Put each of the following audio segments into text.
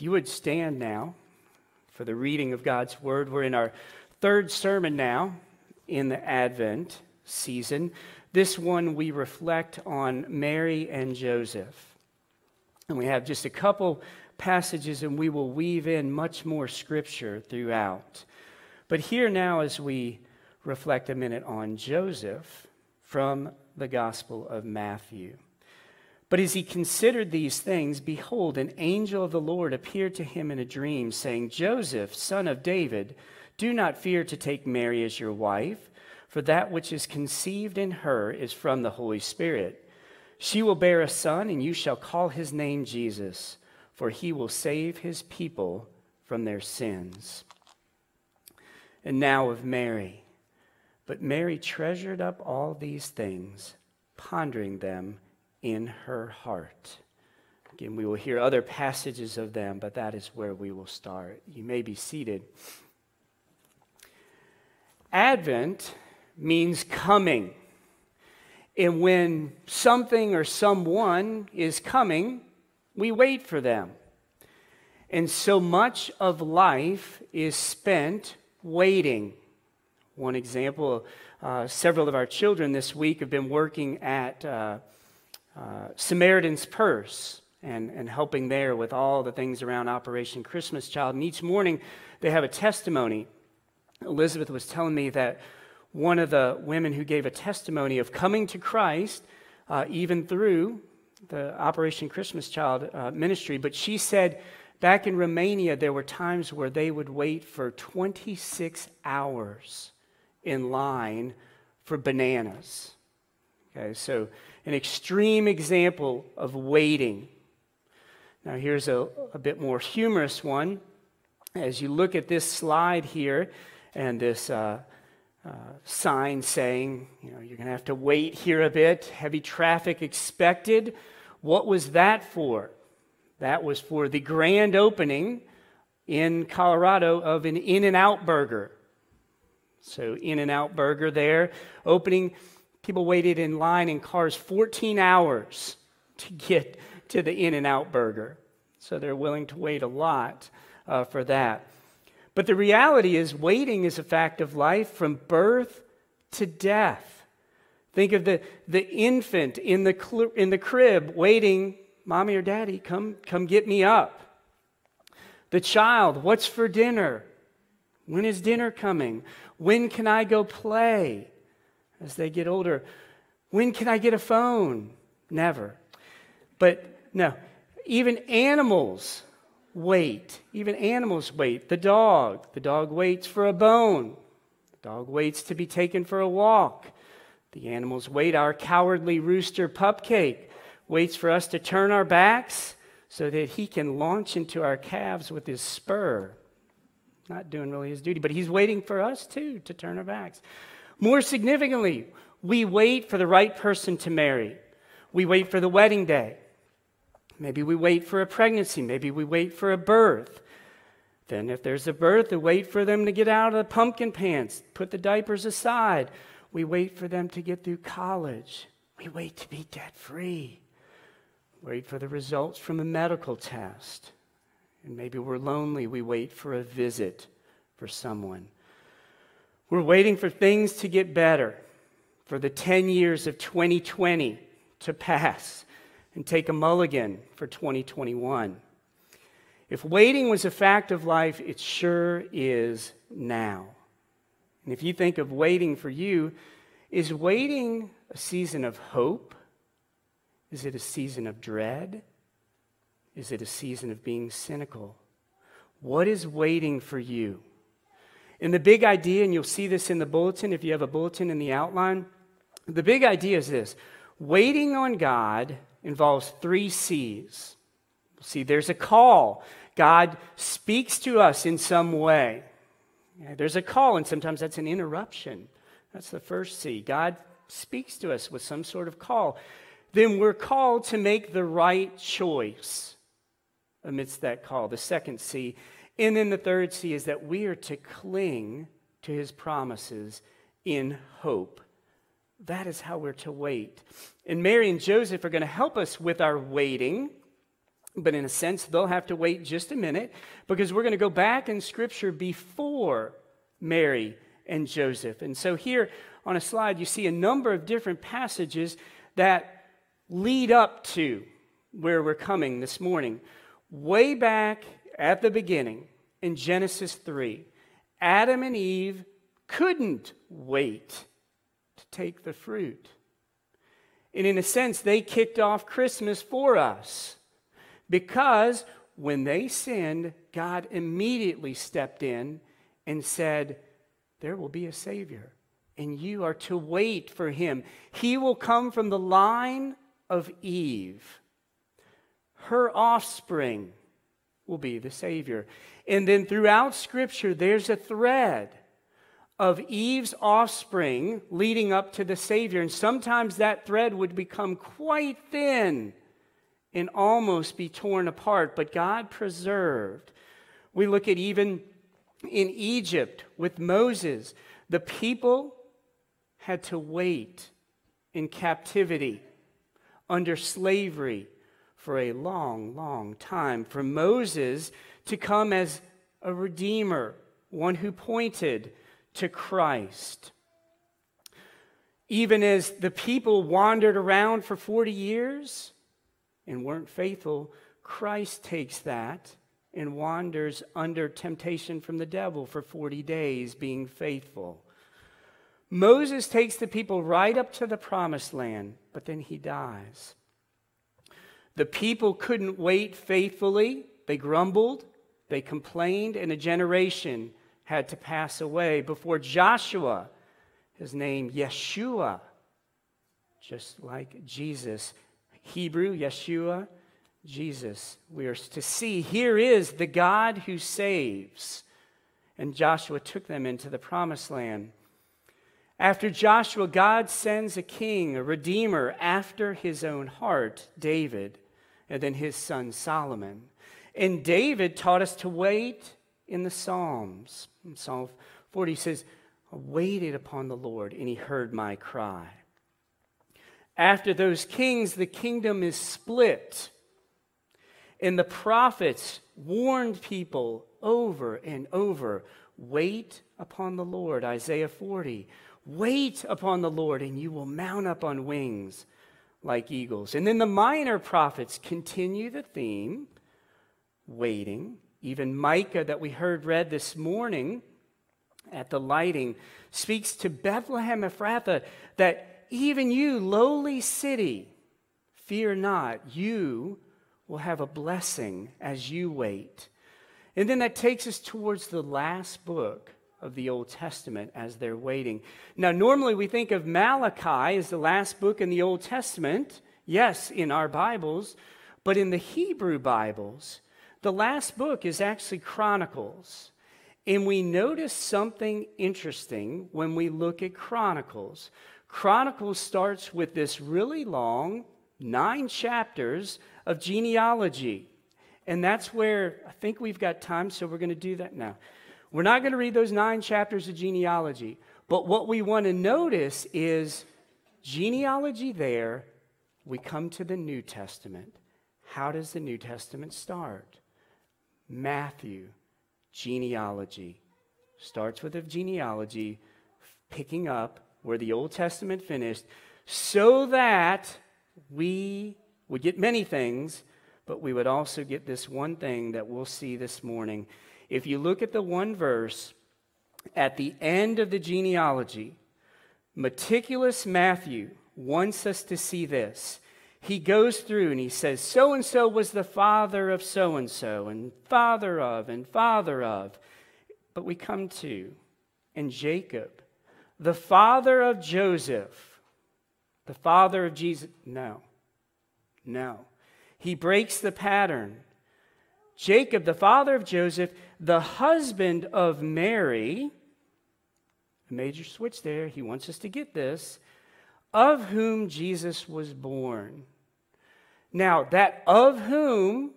You would stand now for the reading of God's word, we're in our third sermon now in the Advent season. This one we reflect on Mary and Joseph. And we have just a couple passages, and we will weave in much more scripture throughout. But here now, as we reflect a minute on Joseph from the Gospel of Matthew. But as he considered these things, behold, an angel of the Lord appeared to him in a dream, saying, Joseph, son of David, do not fear to take Mary as your wife, for that which is conceived in her is from the Holy Spirit. She will bear a son, and you shall call his name Jesus, for he will save his people from their sins. And now of Mary. But Mary treasured up all these things, pondering them in her heart. Again, we will hear other passages of them, but that is where we will start. You may be seated. Advent means coming. And when something or someone is coming, we wait for them. And so much of life is spent waiting. One example uh, several of our children this week have been working at uh, uh, Samaritan's Purse and, and helping there with all the things around Operation Christmas Child. And each morning they have a testimony. Elizabeth was telling me that one of the women who gave a testimony of coming to Christ, uh, even through the Operation Christmas Child uh, ministry, but she said back in Romania, there were times where they would wait for 26 hours in line for bananas. Okay, so an extreme example of waiting. Now, here's a, a bit more humorous one. As you look at this slide here and this uh, uh, sign saying, you know, you're going to have to wait here a bit, heavy traffic expected. What was that for? That was for the grand opening in Colorado of an In N Out burger. So, In N Out burger there, opening People waited in line in cars 14 hours to get to the In N Out burger. So they're willing to wait a lot uh, for that. But the reality is, waiting is a fact of life from birth to death. Think of the, the infant in the, cl- in the crib waiting, Mommy or Daddy, come, come get me up. The child, what's for dinner? When is dinner coming? When can I go play? As they get older. When can I get a phone? Never. But no, even animals wait. Even animals wait. The dog, the dog waits for a bone. The dog waits to be taken for a walk. The animals wait. Our cowardly rooster Pupcake waits for us to turn our backs so that he can launch into our calves with his spur. Not doing really his duty, but he's waiting for us too to turn our backs. More significantly, we wait for the right person to marry. We wait for the wedding day. Maybe we wait for a pregnancy. Maybe we wait for a birth. Then, if there's a birth, we wait for them to get out of the pumpkin pants, put the diapers aside. We wait for them to get through college. We wait to be debt free. Wait for the results from a medical test. And maybe we're lonely. We wait for a visit for someone. We're waiting for things to get better, for the 10 years of 2020 to pass and take a mulligan for 2021. If waiting was a fact of life, it sure is now. And if you think of waiting for you, is waiting a season of hope? Is it a season of dread? Is it a season of being cynical? What is waiting for you? And the big idea, and you'll see this in the bulletin if you have a bulletin in the outline, the big idea is this waiting on God involves three C's. See, there's a call. God speaks to us in some way. There's a call, and sometimes that's an interruption. That's the first C. God speaks to us with some sort of call. Then we're called to make the right choice amidst that call. The second C and then the third C is that we are to cling to his promises in hope. That is how we're to wait. And Mary and Joseph are going to help us with our waiting But in a sense, they'll have to wait just a minute because we're going to go back in Scripture before Mary and Joseph. And so here on a slide, you see a number of different passages that lead up to where we're coming this morning. Way back at the beginning in Genesis 3, Adam and Eve couldn't wait to take the fruit. And in a sense, they kicked off Christmas for us because when they sinned, God immediately stepped in and said, There will be a Savior, and you are to wait for him. He will come from the line of Eve. Her offspring will be the Savior. And then throughout Scripture, there's a thread of Eve's offspring leading up to the Savior. And sometimes that thread would become quite thin and almost be torn apart, but God preserved. We look at even in Egypt with Moses, the people had to wait in captivity under slavery for a long, long time for Moses to come as a redeemer, one who pointed to Christ. Even as the people wandered around for 40 years and weren't faithful, Christ takes that and wanders under temptation from the devil for 40 days, being faithful. Moses takes the people right up to the promised land, but then he dies. The people couldn't wait faithfully. They grumbled, they complained, and a generation had to pass away before Joshua, his name Yeshua, just like Jesus. Hebrew, Yeshua, Jesus. We are to see here is the God who saves. And Joshua took them into the promised land. After Joshua, God sends a king, a redeemer after his own heart, David, and then his son Solomon. And David taught us to wait in the Psalms. In Psalm 40 says, I waited upon the Lord, and he heard my cry. After those kings, the kingdom is split. And the prophets warned people over and over wait upon the Lord. Isaiah 40. Wait upon the Lord, and you will mount up on wings like eagles. And then the minor prophets continue the theme waiting even Micah, that we heard read this morning at the lighting, speaks to Bethlehem Ephrathah that even you, lowly city, fear not, you will have a blessing as you wait. And then that takes us towards the last book of the Old Testament as they're waiting. Now, normally we think of Malachi as the last book in the Old Testament, yes, in our Bibles, but in the Hebrew Bibles, the last book is actually Chronicles. And we notice something interesting when we look at Chronicles. Chronicles starts with this really long, nine chapters of genealogy. And that's where I think we've got time, so we're going to do that now. We're not going to read those nine chapters of genealogy, but what we want to notice is genealogy there, we come to the New Testament. How does the New Testament start? Matthew, genealogy. Starts with a genealogy, picking up where the Old Testament finished, so that we would get many things, but we would also get this one thing that we'll see this morning. If you look at the one verse at the end of the genealogy, meticulous Matthew wants us to see this he goes through and he says, So and so was the father of so and so, and father of, and father of. But we come to, and Jacob, the father of Joseph, the father of Jesus. No, no. He breaks the pattern. Jacob, the father of Joseph, the husband of Mary, a major switch there. He wants us to get this of whom Jesus was born. Now, that of whom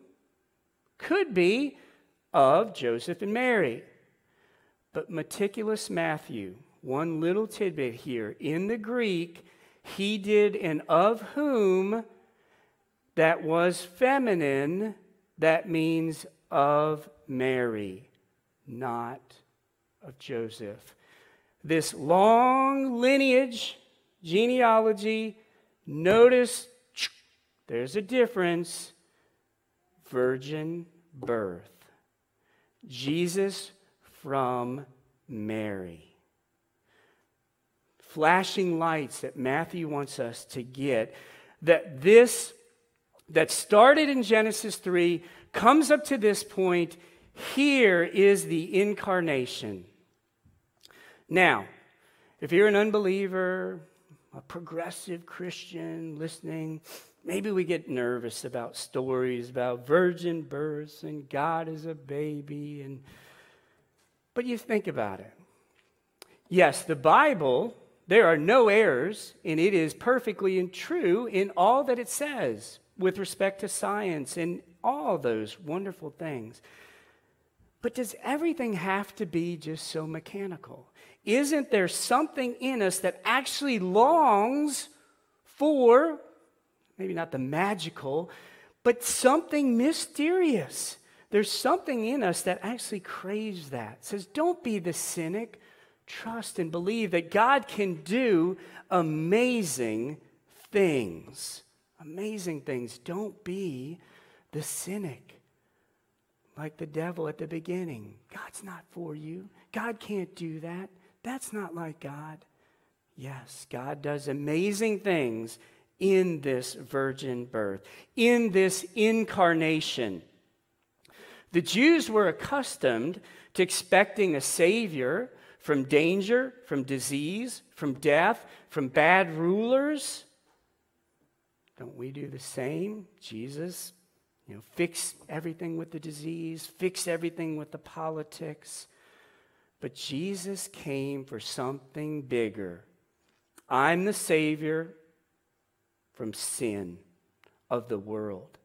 could be of Joseph and Mary. But meticulous Matthew, one little tidbit here. In the Greek, he did an of whom that was feminine That means of Mary, not of Joseph. This long lineage, genealogy, notice there's a difference. Virgin birth. Jesus from Mary. Flashing lights that Matthew wants us to get that this that started in Genesis 3 comes up to this point. Here is the incarnation. Now, if you're an unbeliever, a progressive Christian listening, maybe we get nervous about stories about virgin births and God as a baby and but you think about it. Yes, the Bible, there are no errors, and it is perfectly and true in all that it says with respect to science and all those wonderful things. But does everything have to be just so mechanical? Isn't there something in us that actually longs for, maybe not the magical, but something mysterious? There's something in us that actually craves that. It says, don't be the cynic. Trust and believe that God can do amazing things. Amazing things. Don't be the cynic like the devil at the beginning. God's not for you. God can't do that. That's not like God. Yes, God does amazing things in this virgin birth, in this incarnation. The Jews were accustomed to expecting a Savior from danger, from disease, from death, from bad rulers. Don't we do the same? Jesus, you know, fix everything with the disease, fix everything with the politics. But Jesus came for something bigger. I'm the Savior from sin of the world,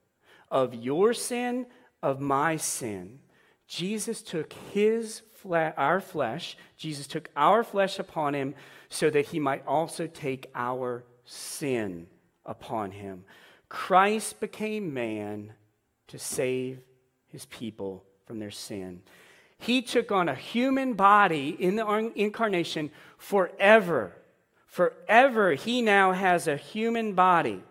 of your sin, of my sin. Jesus took his fle- our flesh, Jesus took our flesh upon him so that he might also take our sin upon him. Christ became man to save his people from their sin. He took on a human body in the incarnation forever. Forever, he now has a human body.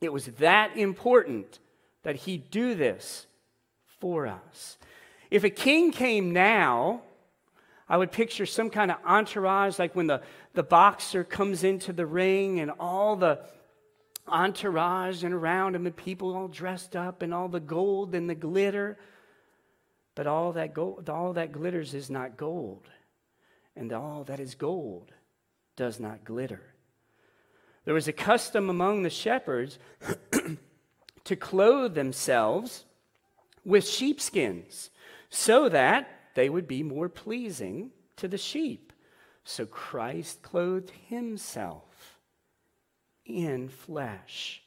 It was that important that he do this for us. If a king came now, I would picture some kind of entourage, like when the, the boxer comes into the ring and all the entourage and around him, and people all dressed up and all the gold and the glitter. But all that, gold, all that glitters is not gold, and all that is gold does not glitter. There was a custom among the shepherds to clothe themselves with sheepskins so that they would be more pleasing to the sheep. So Christ clothed himself in flesh,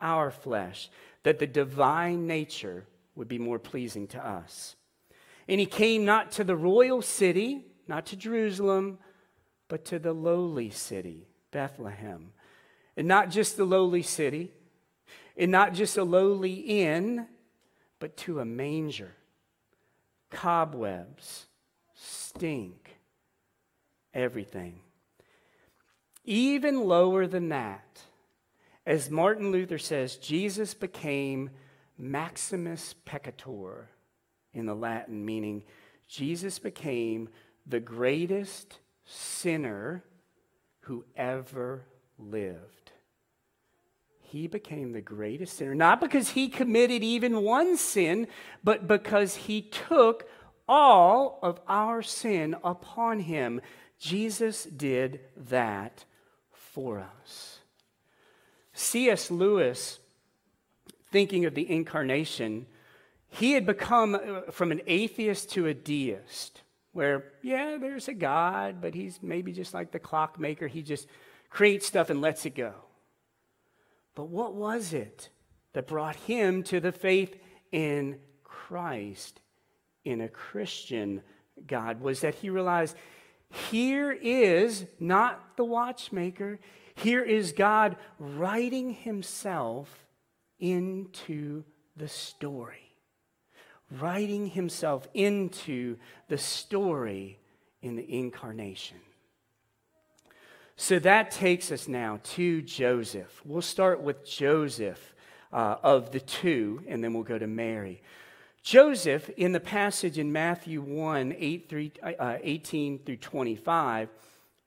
our flesh, that the divine nature would be more pleasing to us. And he came not to the royal city, not to Jerusalem, but to the lowly city, Bethlehem. And not just the lowly city, and not just a lowly inn, but to a manger. Cobwebs, stink, everything. Even lower than that, as Martin Luther says, Jesus became Maximus Peccator in the Latin, meaning Jesus became the greatest sinner who ever lived. He became the greatest sinner, not because he committed even one sin, but because he took all of our sin upon him. Jesus did that for us. C.S. Lewis, thinking of the incarnation, he had become uh, from an atheist to a deist, where, yeah, there's a God, but he's maybe just like the clockmaker. He just creates stuff and lets it go. But what was it that brought him to the faith in Christ, in a Christian God? Was that he realized here is not the watchmaker, here is God writing himself into the story, writing himself into the story in the incarnation. So that takes us now to Joseph. We'll start with Joseph uh, of the two, and then we'll go to Mary. Joseph, in the passage in Matthew 1 8 through, uh, 18 through 25,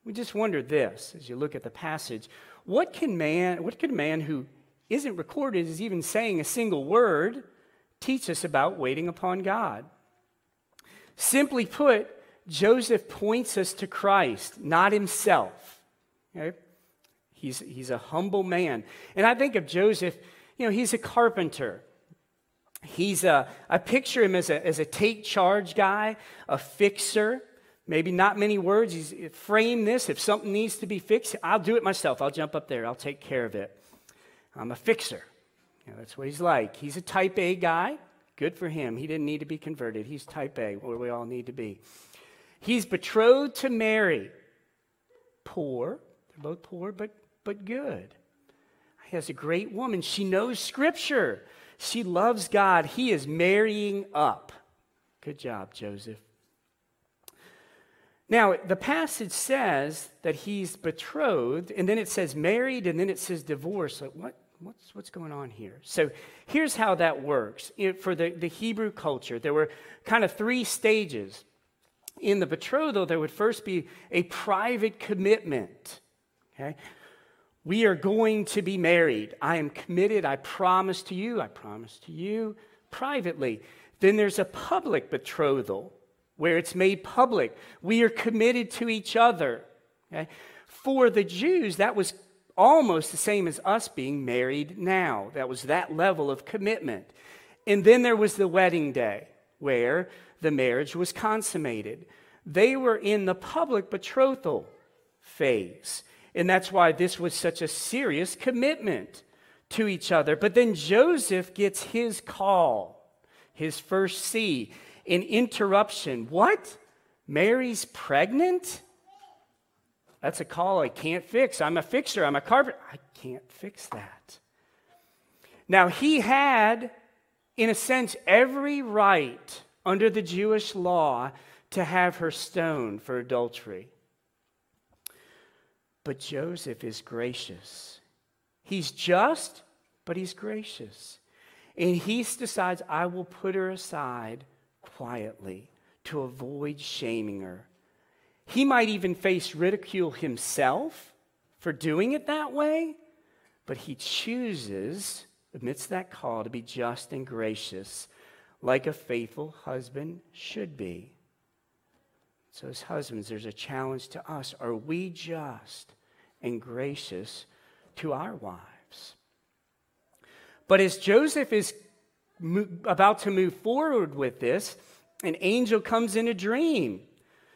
we just wonder this as you look at the passage. What can man, what can a man who isn't recorded as even saying a single word teach us about waiting upon God? Simply put, Joseph points us to Christ, not himself. Okay? He's, he's a humble man. And I think of Joseph, you know, he's a carpenter. He's a, I picture him as a, as a take charge guy, a fixer. Maybe not many words. He's frame this. If something needs to be fixed, I'll do it myself. I'll jump up there. I'll take care of it. I'm a fixer. You know, that's what he's like. He's a type A guy. Good for him. He didn't need to be converted. He's type A, where we all need to be. He's betrothed to Mary. Poor. They're both poor, but, but good. He has a great woman. She knows Scripture. She loves God. He is marrying up. Good job, Joseph. Now, the passage says that he's betrothed, and then it says married, and then it says divorced. So what, what's, what's going on here? So here's how that works. For the, the Hebrew culture, there were kind of three stages. In the betrothal, there would first be a private commitment. Okay? We are going to be married. I am committed. I promise to you. I promise to you privately. Then there's a public betrothal where it's made public. We are committed to each other. Okay? For the Jews, that was almost the same as us being married now. That was that level of commitment. And then there was the wedding day where the marriage was consummated. They were in the public betrothal phase. And that's why this was such a serious commitment to each other. But then Joseph gets his call, his first C an interruption. What? Mary's pregnant? That's a call I can't fix. I'm a fixer, I'm a carpenter. I can't fix that. Now, he had, in a sense, every right under the Jewish law to have her stoned for adultery. But Joseph is gracious. He's just, but he's gracious. And he decides, I will put her aside quietly to avoid shaming her. He might even face ridicule himself for doing it that way, but he chooses, amidst that call, to be just and gracious, like a faithful husband should be. So, as husbands, there's a challenge to us. Are we just and gracious to our wives? But as Joseph is about to move forward with this, an angel comes in a dream,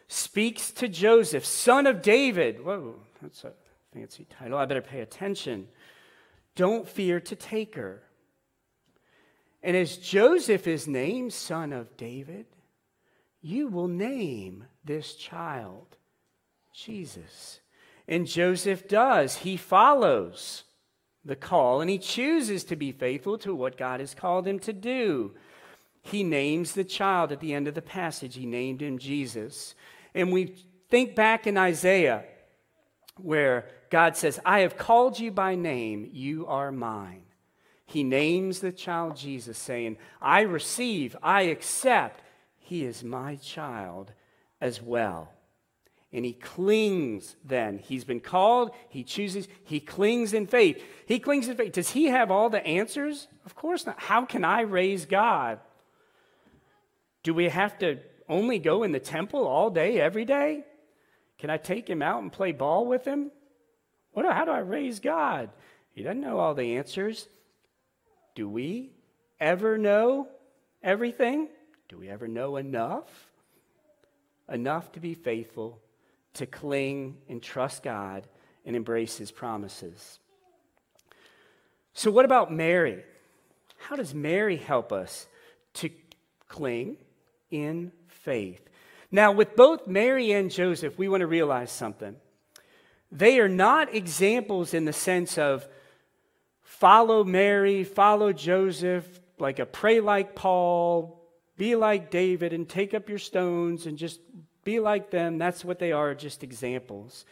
speaks to Joseph, son of David. Whoa, that's a fancy title. I better pay attention. Don't fear to take her. And as Joseph is named son of David, you will name this child Jesus. And Joseph does. He follows the call and he chooses to be faithful to what God has called him to do. He names the child at the end of the passage. He named him Jesus. And we think back in Isaiah where God says, I have called you by name, you are mine. He names the child Jesus, saying, I receive, I accept, he is my child as well. And he clings then. He's been called, he chooses, he clings in faith. He clings in faith. Does he have all the answers? Of course not. How can I raise God? Do we have to only go in the temple all day, every day? Can I take him out and play ball with him? What, how do I raise God? He doesn't know all the answers. Do we ever know everything? Do we ever know enough? Enough to be faithful to cling and trust God and embrace his promises. So, what about Mary? How does Mary help us to cling in faith? Now, with both Mary and Joseph, we want to realize something. They are not examples in the sense of follow Mary, follow Joseph, like a pray like Paul, be like David, and take up your stones and just be like them. That's what they are, just examples.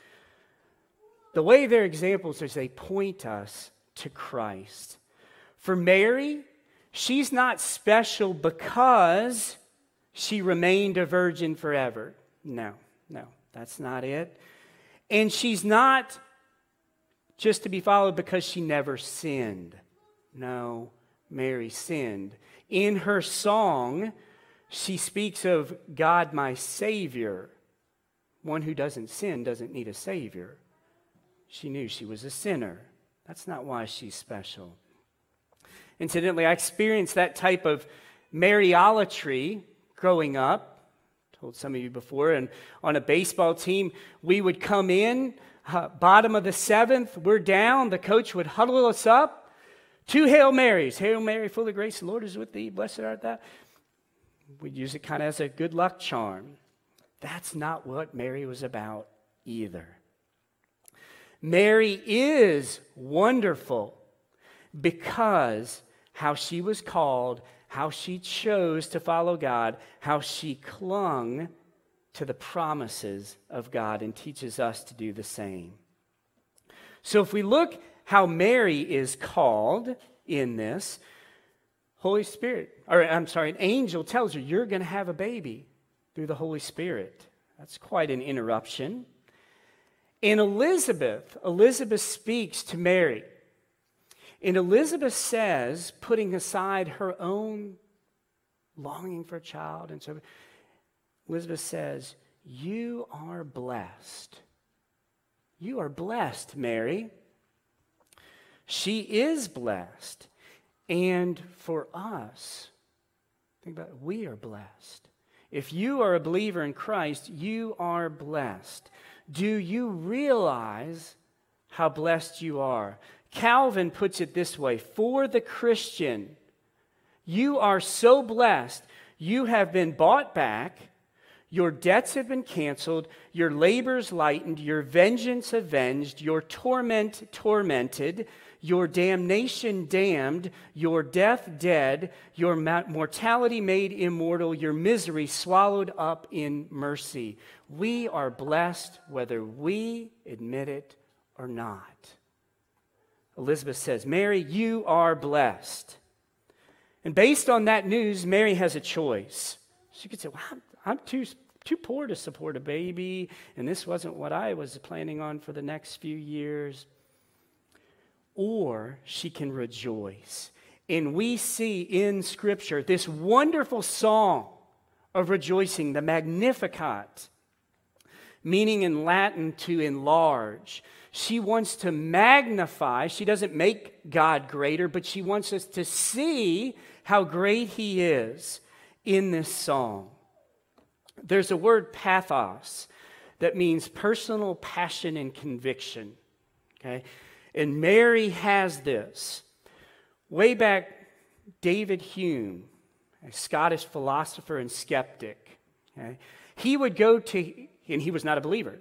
The way they're examples is they point us to Christ. For Mary, she's not special because she remained a virgin forever. No, no, that's not it. And she's not just to be followed because she never sinned. No, Mary sinned. In her song, she speaks of God, my Savior. One who doesn't sin doesn't need a Savior. She knew she was a sinner. That's not why she's special. Incidentally, I experienced that type of Mariolatry growing up. Told some of you before, and on a baseball team, we would come in, uh, bottom of the seventh, we're down. The coach would huddle us up. Two Hail Marys. Hail Mary, full of grace, the Lord is with thee. Blessed art thou. We'd use it kind of as a good luck charm. That's not what Mary was about either. Mary is wonderful because how she was called, how she chose to follow God, how she clung to the promises of God and teaches us to do the same. So if we look how Mary is called in this, Holy Spirit, or I'm sorry, an angel tells her, You're going to have a baby through the Holy Spirit. That's quite an interruption. In Elizabeth, Elizabeth speaks to Mary. And Elizabeth says, putting aside her own longing for a child, and so Elizabeth says, You are blessed. You are blessed, Mary. She is blessed. And for us, think about it, we are blessed. If you are a believer in Christ, you are blessed. Do you realize how blessed you are? Calvin puts it this way For the Christian, you are so blessed, you have been bought back, your debts have been canceled, your labors lightened, your vengeance avenged, your torment tormented your damnation damned, your death dead, your mortality made immortal, your misery swallowed up in mercy. We are blessed whether we admit it or not. Elizabeth says, Mary, you are blessed. And based on that news, Mary has a choice. She could say, Well, I'm, I'm too, too poor to support a baby, and this wasn't what I was planning on for the next few years or she can rejoice. And we see in Scripture this wonderful song of rejoicing, the Magnificat, meaning in Latin to enlarge. She wants to magnify. She doesn't make God greater, but she wants us to see how great He is in this song. There's a word pathos that means personal passion and conviction. Okay? And Mary has this. Way back, David Hume, a Scottish philosopher and skeptic, okay, he would go to, and he was not a believer,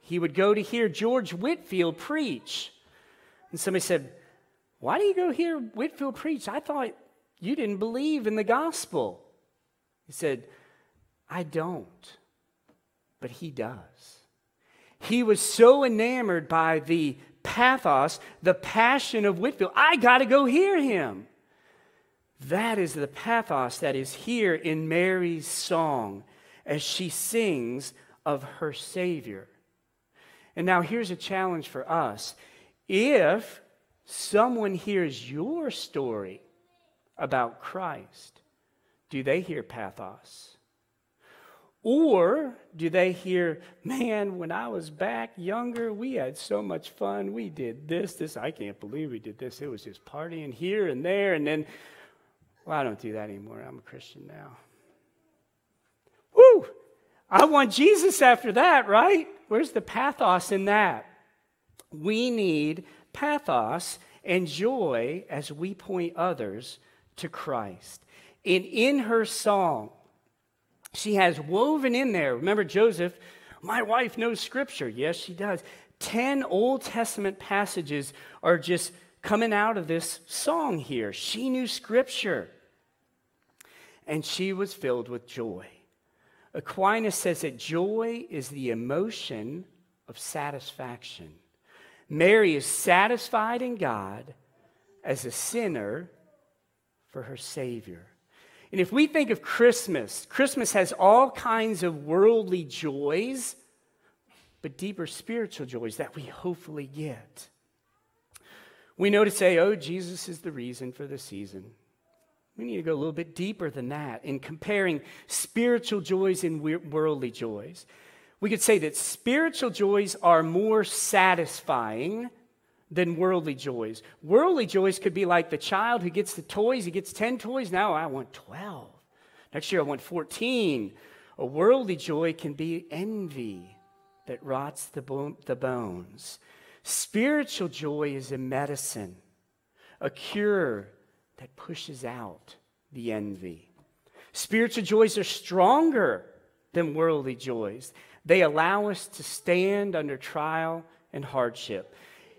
he would go to hear George Whitefield preach. And somebody said, Why do you go hear Whitefield preach? I thought you didn't believe in the gospel. He said, I don't, but he does. He was so enamored by the pathos, the passion of Whitefield. I got to go hear him. That is the pathos that is here in Mary's song as she sings of her Savior. And now here's a challenge for us. If someone hears your story about Christ, do they hear pathos? Or do they hear, man, when I was back younger, we had so much fun. We did this, this. I can't believe we did this. It was just partying here and there. And then, well, I don't do that anymore. I'm a Christian now. Woo! I want Jesus after that, right? Where's the pathos in that? We need pathos and joy as we point others to Christ. And in her song, she has woven in there. Remember Joseph, my wife knows scripture. Yes, she does. 10 Old Testament passages are just coming out of this song here. She knew scripture. and she was filled with joy. Aquinas says that joy is the emotion of satisfaction. Mary is satisfied in God as a sinner for her Savior. And if we think of Christmas, Christmas has all kinds of worldly joys, but deeper spiritual joys that we hopefully get. We know to say, oh, Jesus is the reason for the season. We need to go a little bit deeper than that in comparing spiritual joys and worldly joys. We could say that spiritual joys are more satisfying than worldly joys. Worldly joys could be like the child who gets the toys, he gets 10 toys, now I want 12. Next year I want 14. A worldly joy can be envy that rots the, bo- the bones. Spiritual joy is a medicine, a cure that pushes out the envy. Spiritual joys are stronger than worldly joys. They allow us to stand under trial and hardship.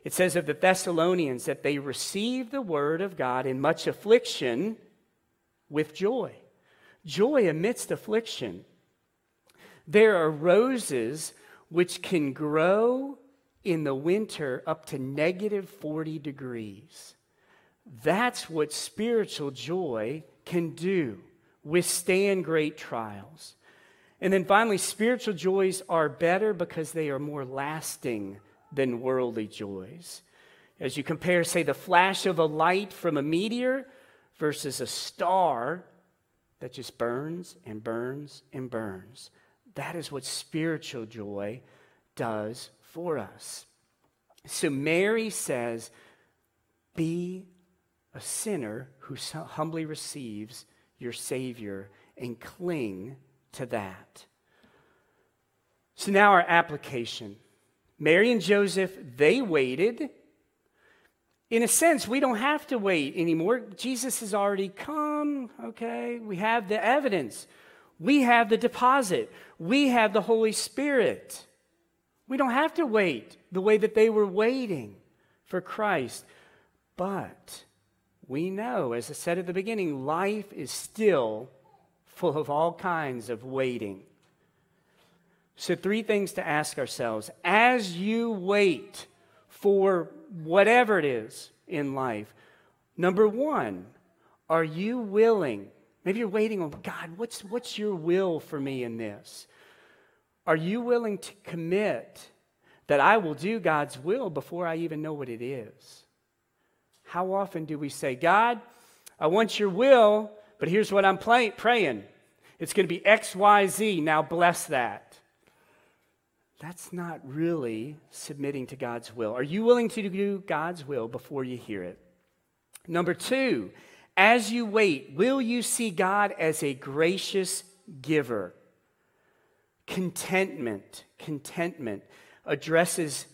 It says of the Thessalonians that they received the word of God in much affliction with joy. Joy amidst affliction. There are roses which can grow in the winter up to negative 40 degrees. That's what spiritual joy can do withstand great trials. And then finally, spiritual joys are better because they are more lasting than worldly joys. As you compare, say, the flash of a light from a meteor versus a star that just burns and burns and burns. That is what spiritual joy does for us. So Mary says, Be a sinner who humbly receives your Savior and cling to that. So now our application. Mary and Joseph, they waited. In a sense, we don't have to wait anymore. Jesus has already come, okay? We have the evidence. We have the deposit. We have the Holy Spirit. We don't have to wait the way that they were waiting for Christ. But we know, as I said at the beginning, life is still full of all kinds of waiting. So, three things to ask ourselves as you wait for whatever it is in life. Number one, are you willing? Maybe you're waiting on God, what's, what's your will for me in this? Are you willing to commit that I will do God's will before I even know what it is? How often do we say, God, I want your will, but here's what I'm play- praying. It's going to be X, Y, Z. Now bless that. That's not really submitting to God's will. Are you willing to do God's will before you hear it? Number two, as you wait, will you see God as a gracious giver? Contentment, contentment addresses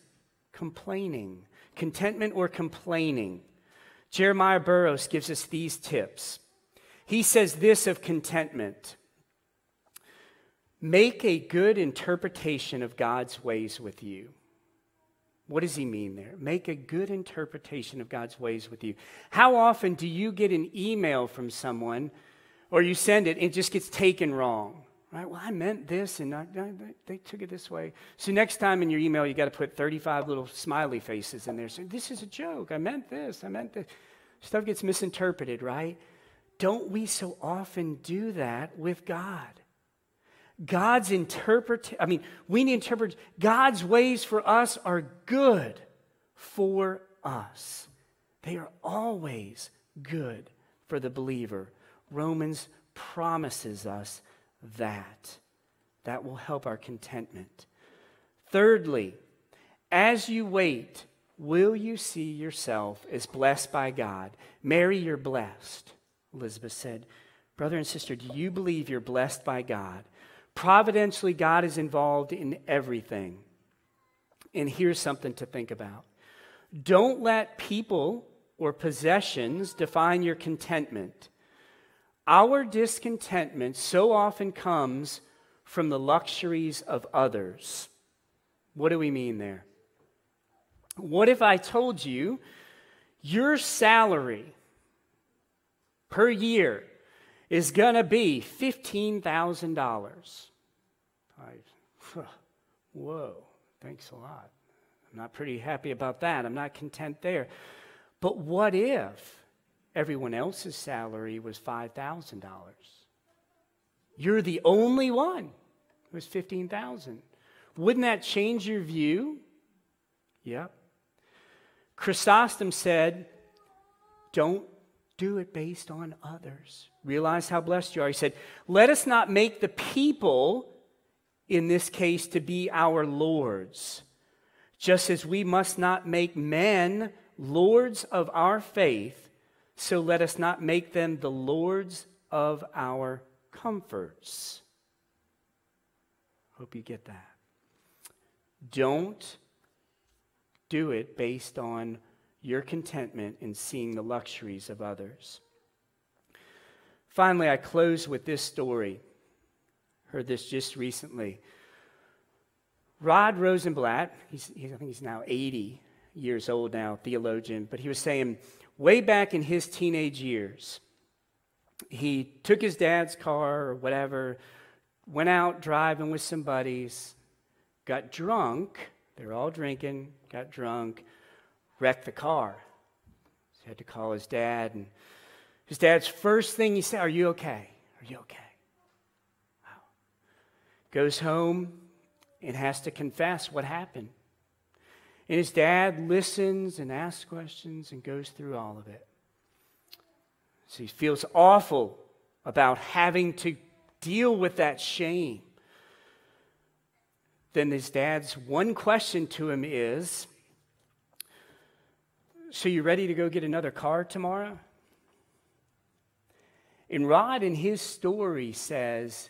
complaining. Contentment or complaining. Jeremiah Burroughs gives us these tips. He says this of contentment Make a good interpretation of God's ways with you. What does he mean there? Make a good interpretation of God's ways with you. How often do you get an email from someone or you send it and it just gets taken wrong? Right? Well, I meant this and I, I, they took it this way. So next time in your email, you got to put 35 little smiley faces in there. So this is a joke. I meant this. I meant this. Stuff gets misinterpreted, right? Don't we so often do that with God? God's interpret I mean, we need to interpret God's ways for us are good for us. They are always good for the believer. Romans promises us that. That will help our contentment. Thirdly, as you wait, will you see yourself as blessed by God? Mary, you're blessed, Elizabeth said. Brother and sister, do you believe you're blessed by God? Providentially, God is involved in everything. And here's something to think about don't let people or possessions define your contentment. Our discontentment so often comes from the luxuries of others. What do we mean there? What if I told you your salary per year is going to be $15,000. Whoa, thanks a lot. I'm not pretty happy about that. I'm not content there. But what if everyone else's salary was $5,000? You're the only one who was 15,000. Wouldn't that change your view? Yep. Chrysostom said, don't do it based on others. Realize how blessed you are. He said, let us not make the people, in this case, to be our lords just as we must not make men lords of our faith, so let us not make them the lords of our comforts. Hope you get that. Don't do it based on your contentment in seeing the luxuries of others. Finally, I close with this story. Heard this just recently. Rod Rosenbladt, he's, he's, I think he's now 80 years old now, theologian, but he was saying way back in his teenage years, he took his dad's car or whatever, went out driving with some buddies, got drunk. They were all drinking, got drunk, wrecked the car. He had to call his dad. And his dad's first thing he said, Are you okay? Are you okay? Wow. Goes home, and has to confess what happened. And his dad listens and asks questions and goes through all of it. So he feels awful about having to deal with that shame. Then his dad's one question to him is So you ready to go get another car tomorrow? And Rod in his story says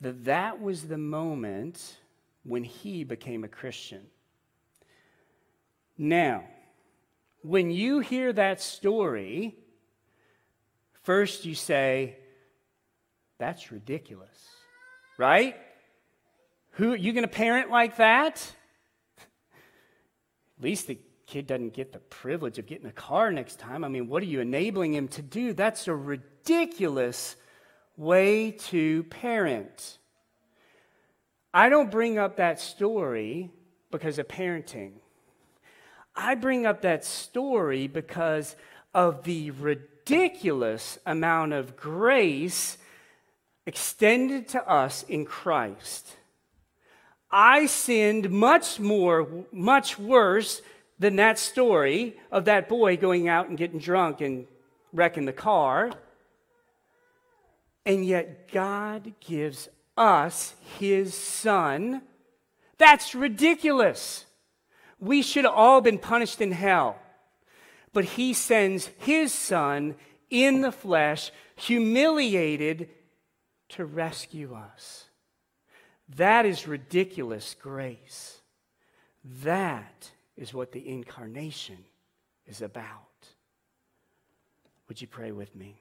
that that was the moment when he became a Christian. Now, when you hear that story, first you say, that's ridiculous, right? Who are you going to parent like that? At least the kid doesn't get the privilege of getting a car next time. I mean, what are you enabling him to do? That's a ridiculous way to parent. I don't bring up that story because of parenting. I bring up that story because of the ridiculous amount of grace extended to us in Christ. I sinned much more, much worse than that story of that boy going out and getting drunk and wrecking the car. And yet, God gives us his son. That's ridiculous. We should have all been punished in hell. But he sends his son in the flesh, humiliated, to rescue us. That is ridiculous grace. That is what the incarnation is about. Would you pray with me?